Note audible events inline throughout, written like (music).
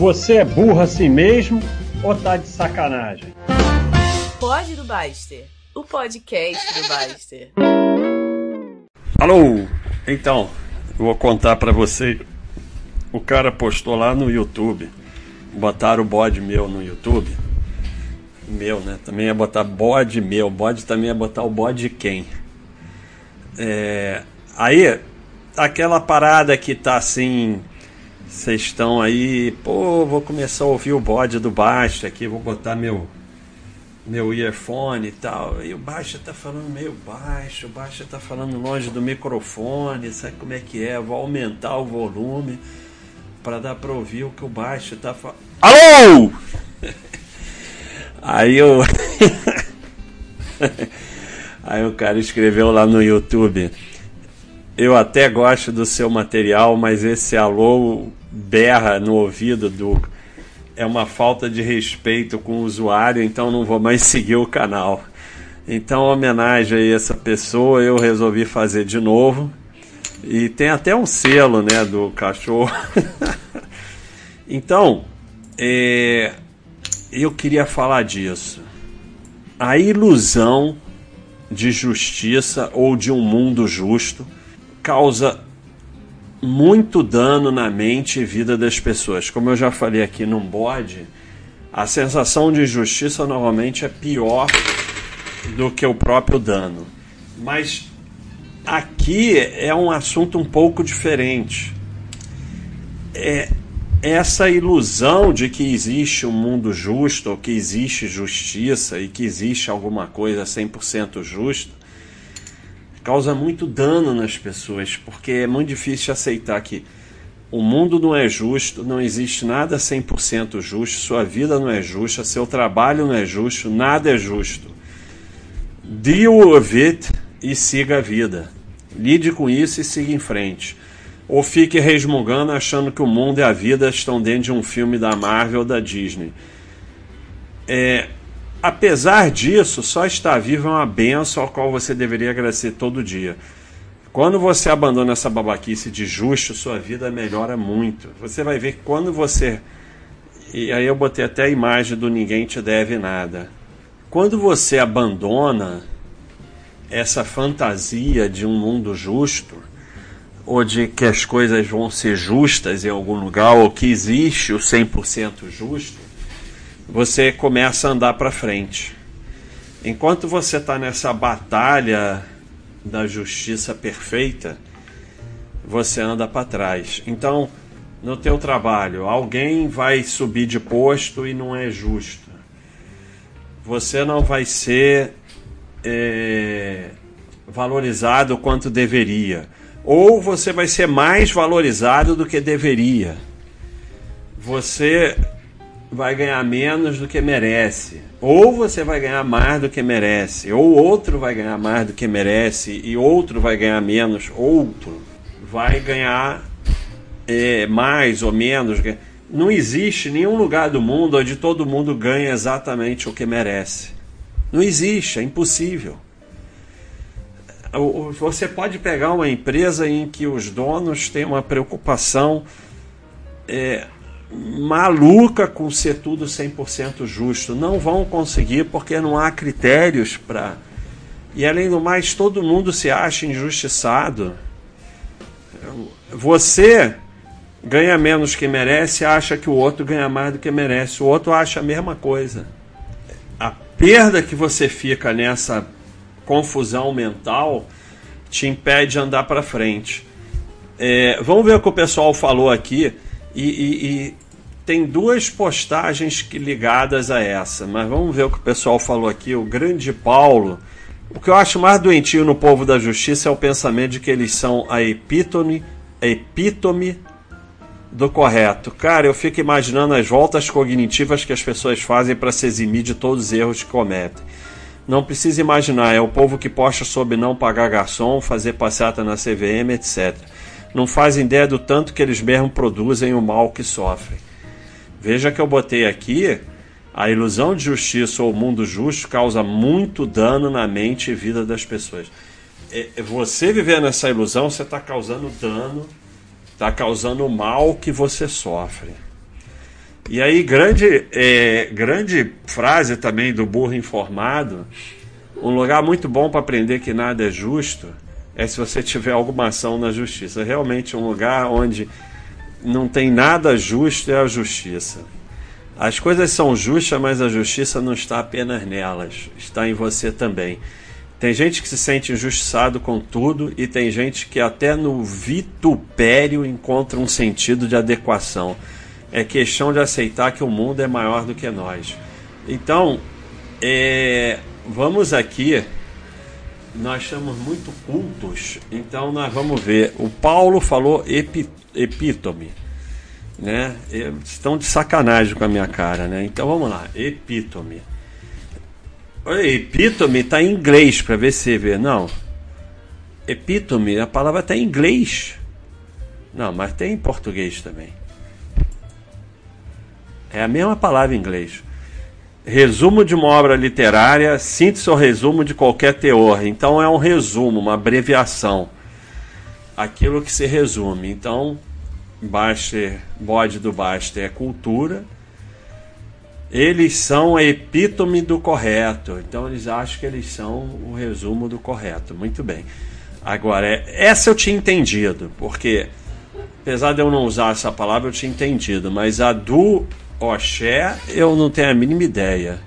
Você é burro assim mesmo ou tá de sacanagem? Pode do Baster, o podcast do Baster. Alô, então, eu vou contar pra você. O cara postou lá no YouTube. Botaram o bode meu no YouTube. Meu, né? Também é botar bode meu. Bode também é botar o bode de quem? É, aí, aquela parada que tá assim vocês estão aí, pô, vou começar a ouvir o bode do baixo aqui, vou botar meu meu earphone e tal. E o baixo tá falando meio baixo, o baixo tá falando longe do microfone, sabe como é que é? Vou aumentar o volume para dar para ouvir o que o baixo tá falando. Alô! (laughs) Aí eu (laughs) Aí o cara escreveu lá no YouTube eu até gosto do seu material, mas esse alô berra no ouvido do. É uma falta de respeito com o usuário, então não vou mais (laughs) seguir o canal. Então, homenagem a essa pessoa, eu resolvi fazer de novo. E tem até um selo, né, do cachorro. (laughs) então, é, eu queria falar disso. A ilusão de justiça ou de um mundo justo causa muito dano na mente e vida das pessoas. Como eu já falei aqui num bode, a sensação de injustiça normalmente é pior do que o próprio dano. Mas aqui é um assunto um pouco diferente. É essa ilusão de que existe um mundo justo, ou que existe justiça e que existe alguma coisa 100% justa, causa muito dano nas pessoas, porque é muito difícil aceitar que o mundo não é justo, não existe nada 100% justo, sua vida não é justa, seu trabalho não é justo, nada é justo. Deal with it e siga a vida. Lide com isso e siga em frente. Ou fique resmungando achando que o mundo e a vida estão dentro de um filme da Marvel ou da Disney. É, Apesar disso, só estar vivo é uma benção ao qual você deveria agradecer todo dia. Quando você abandona essa babaquice de justo, sua vida melhora muito. Você vai ver que quando você. E aí eu botei até a imagem do ninguém te deve nada. Quando você abandona essa fantasia de um mundo justo, ou de que as coisas vão ser justas em algum lugar, ou que existe o 100% justo, você começa a andar para frente. Enquanto você está nessa batalha da justiça perfeita, você anda para trás. Então, no teu trabalho, alguém vai subir de posto e não é justo. Você não vai ser é, valorizado quanto deveria. Ou você vai ser mais valorizado do que deveria. Você vai ganhar menos do que merece. Ou você vai ganhar mais do que merece, ou outro vai ganhar mais do que merece, e outro vai ganhar menos, outro vai ganhar é, mais ou menos. Não existe nenhum lugar do mundo onde todo mundo ganha exatamente o que merece. Não existe, é impossível. Você pode pegar uma empresa em que os donos têm uma preocupação é, maluca com ser tudo 100% justo. Não vão conseguir porque não há critérios para. E além do mais, todo mundo se acha injustiçado. Você ganha menos que merece, acha que o outro ganha mais do que merece. O outro acha a mesma coisa. A perda que você fica nessa confusão mental te impede de andar para frente. É, vamos ver o que o pessoal falou aqui. E, e, e, tem duas postagens ligadas a essa, mas vamos ver o que o pessoal falou aqui. O grande Paulo. O que eu acho mais doentio no povo da justiça é o pensamento de que eles são a epítome, a epítome do correto. Cara, eu fico imaginando as voltas cognitivas que as pessoas fazem para se eximir de todos os erros que cometem. Não precisa imaginar, é o povo que posta sobre não pagar garçom, fazer passeata na CVM, etc. Não fazem ideia do tanto que eles mesmos produzem o mal que sofrem. Veja que eu botei aqui a ilusão de justiça ou mundo justo causa muito dano na mente e vida das pessoas. É, é, você viver nessa ilusão, você está causando dano, está causando o mal que você sofre. E aí, grande, é, grande frase também do burro informado: um lugar muito bom para aprender que nada é justo é se você tiver alguma ação na justiça. Realmente, um lugar onde não tem nada justo é a justiça. As coisas são justas, mas a justiça não está apenas nelas, está em você também. Tem gente que se sente injustiçado com tudo e tem gente que até no vitupério encontra um sentido de adequação. É questão de aceitar que o mundo é maior do que nós. Então, é, vamos aqui. Nós estamos muito cultos, então nós vamos ver. O Paulo falou epi, epítome, né? Estão de sacanagem com a minha cara, né? Então vamos lá, epítome. Epítome está em inglês para ver se vê. Não. Epítome, a palavra está em inglês. Não, mas tem em português também. É a mesma palavra em inglês. Resumo de uma obra literária, síntese ou resumo de qualquer teor. Então é um resumo, uma abreviação. Aquilo que se resume. Então, Baster, bode do Baster é cultura eles são a epítome do correto. Então eles acham que eles são o resumo do correto. Muito bem. Agora, essa eu tinha entendido, porque apesar de eu não usar essa palavra, eu tinha entendido, mas a do Oxé eu não tenho a mínima ideia.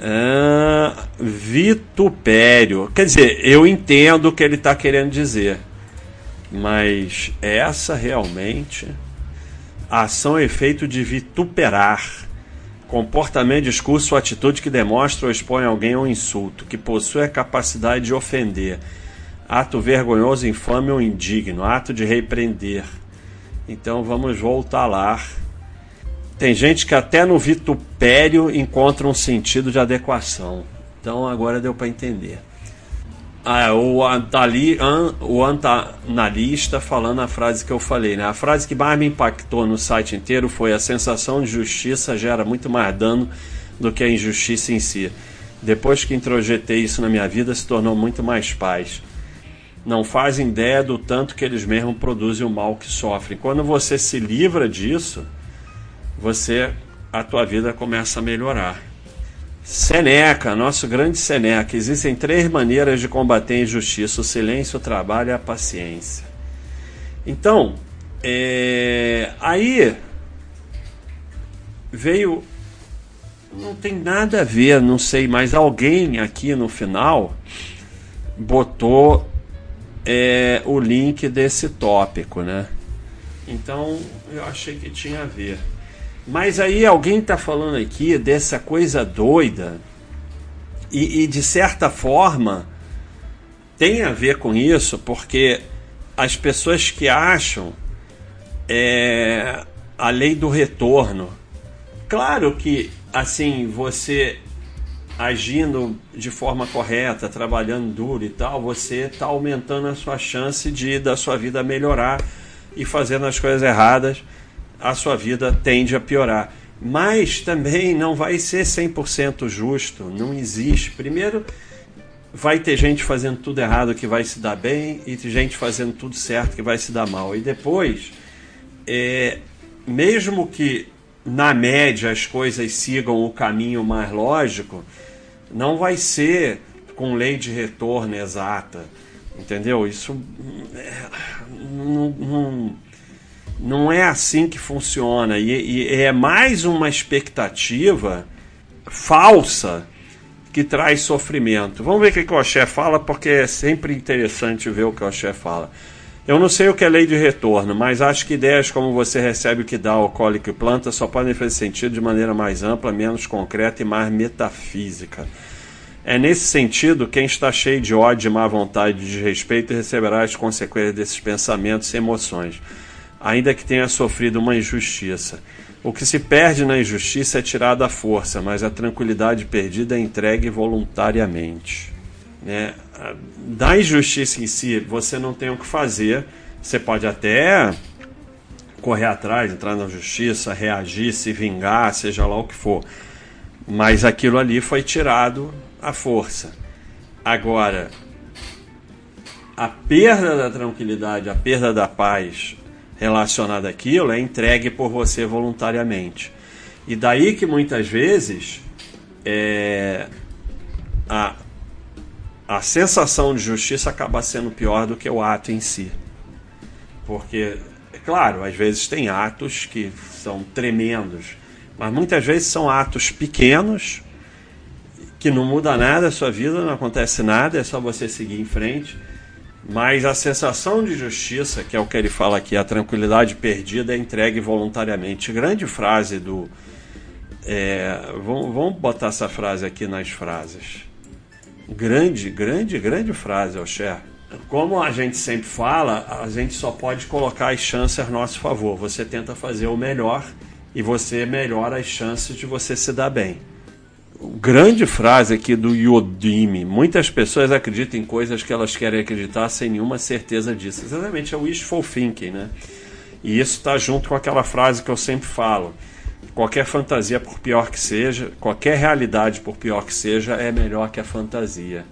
Ah, vitupério. Quer dizer, eu entendo o que ele está querendo dizer, mas essa realmente ação e efeito de vituperar Comportamento, discurso ou atitude que demonstra ou expõe alguém a um insulto, que possui a capacidade de ofender. Ato vergonhoso, infame ou indigno. Ato de repreender. Então vamos voltar lá. Tem gente que até no vitupério encontra um sentido de adequação. Então agora deu para entender. Ah, o, antali, an, o antanalista falando a frase que eu falei. Né? A frase que mais me impactou no site inteiro foi: a sensação de justiça gera muito mais dano do que a injustiça em si. Depois que introjetei isso na minha vida, se tornou muito mais paz. Não fazem ideia do tanto que eles mesmos produzem o mal que sofrem. Quando você se livra disso, você a tua vida começa a melhorar. Seneca, nosso grande Seneca. Existem três maneiras de combater a injustiça: o silêncio, o trabalho e a paciência. Então, é, aí veio. Não tem nada a ver, não sei, mas alguém aqui no final botou é, o link desse tópico, né? Então eu achei que tinha a ver. Mas aí alguém está falando aqui dessa coisa doida e, e, de certa forma tem a ver com isso, porque as pessoas que acham é, a lei do retorno, claro que assim você agindo de forma correta, trabalhando duro e tal, você está aumentando a sua chance de da sua vida melhorar e fazendo as coisas erradas a sua vida tende a piorar. Mas também não vai ser 100% justo, não existe. Primeiro, vai ter gente fazendo tudo errado que vai se dar bem e gente fazendo tudo certo que vai se dar mal. E depois, é, mesmo que na média as coisas sigam o caminho mais lógico, não vai ser com lei de retorno exata. Entendeu? Isso é, não, não não é assim que funciona. E, e é mais uma expectativa falsa que traz sofrimento. Vamos ver o que o Oxé fala, porque é sempre interessante ver o que o Oxé fala. Eu não sei o que é lei de retorno, mas acho que ideias como você recebe o que dá, o colhe que planta, só podem fazer sentido de maneira mais ampla, menos concreta e mais metafísica. É nesse sentido, quem está cheio de ódio, má vontade e de respeito receberá as consequências desses pensamentos e emoções ainda que tenha sofrido uma injustiça. O que se perde na injustiça é tirado à força, mas a tranquilidade perdida é entregue voluntariamente. Né? Da injustiça em si, você não tem o que fazer, você pode até correr atrás, entrar na justiça, reagir, se vingar, seja lá o que for. Mas aquilo ali foi tirado à força. Agora, a perda da tranquilidade, a perda da paz, relacionada àquilo é entregue por você voluntariamente. E daí que muitas vezes é, a, a sensação de justiça acaba sendo pior do que o ato em si. Porque, é claro, às vezes tem atos que são tremendos, mas muitas vezes são atos pequenos que não muda nada a sua vida, não acontece nada, é só você seguir em frente. Mas a sensação de justiça, que é o que ele fala aqui, a tranquilidade perdida é entregue voluntariamente. Grande frase do. É, vamos, vamos botar essa frase aqui nas frases. Grande, grande, grande frase, Oxer. Como a gente sempre fala, a gente só pode colocar as chances a nosso favor. Você tenta fazer o melhor e você melhora as chances de você se dar bem grande frase aqui do Yodime. Muitas pessoas acreditam em coisas que elas querem acreditar sem nenhuma certeza disso. Exatamente, é o wishful thinking, né? E isso está junto com aquela frase que eu sempre falo. Qualquer fantasia, por pior que seja, qualquer realidade, por pior que seja, é melhor que a fantasia.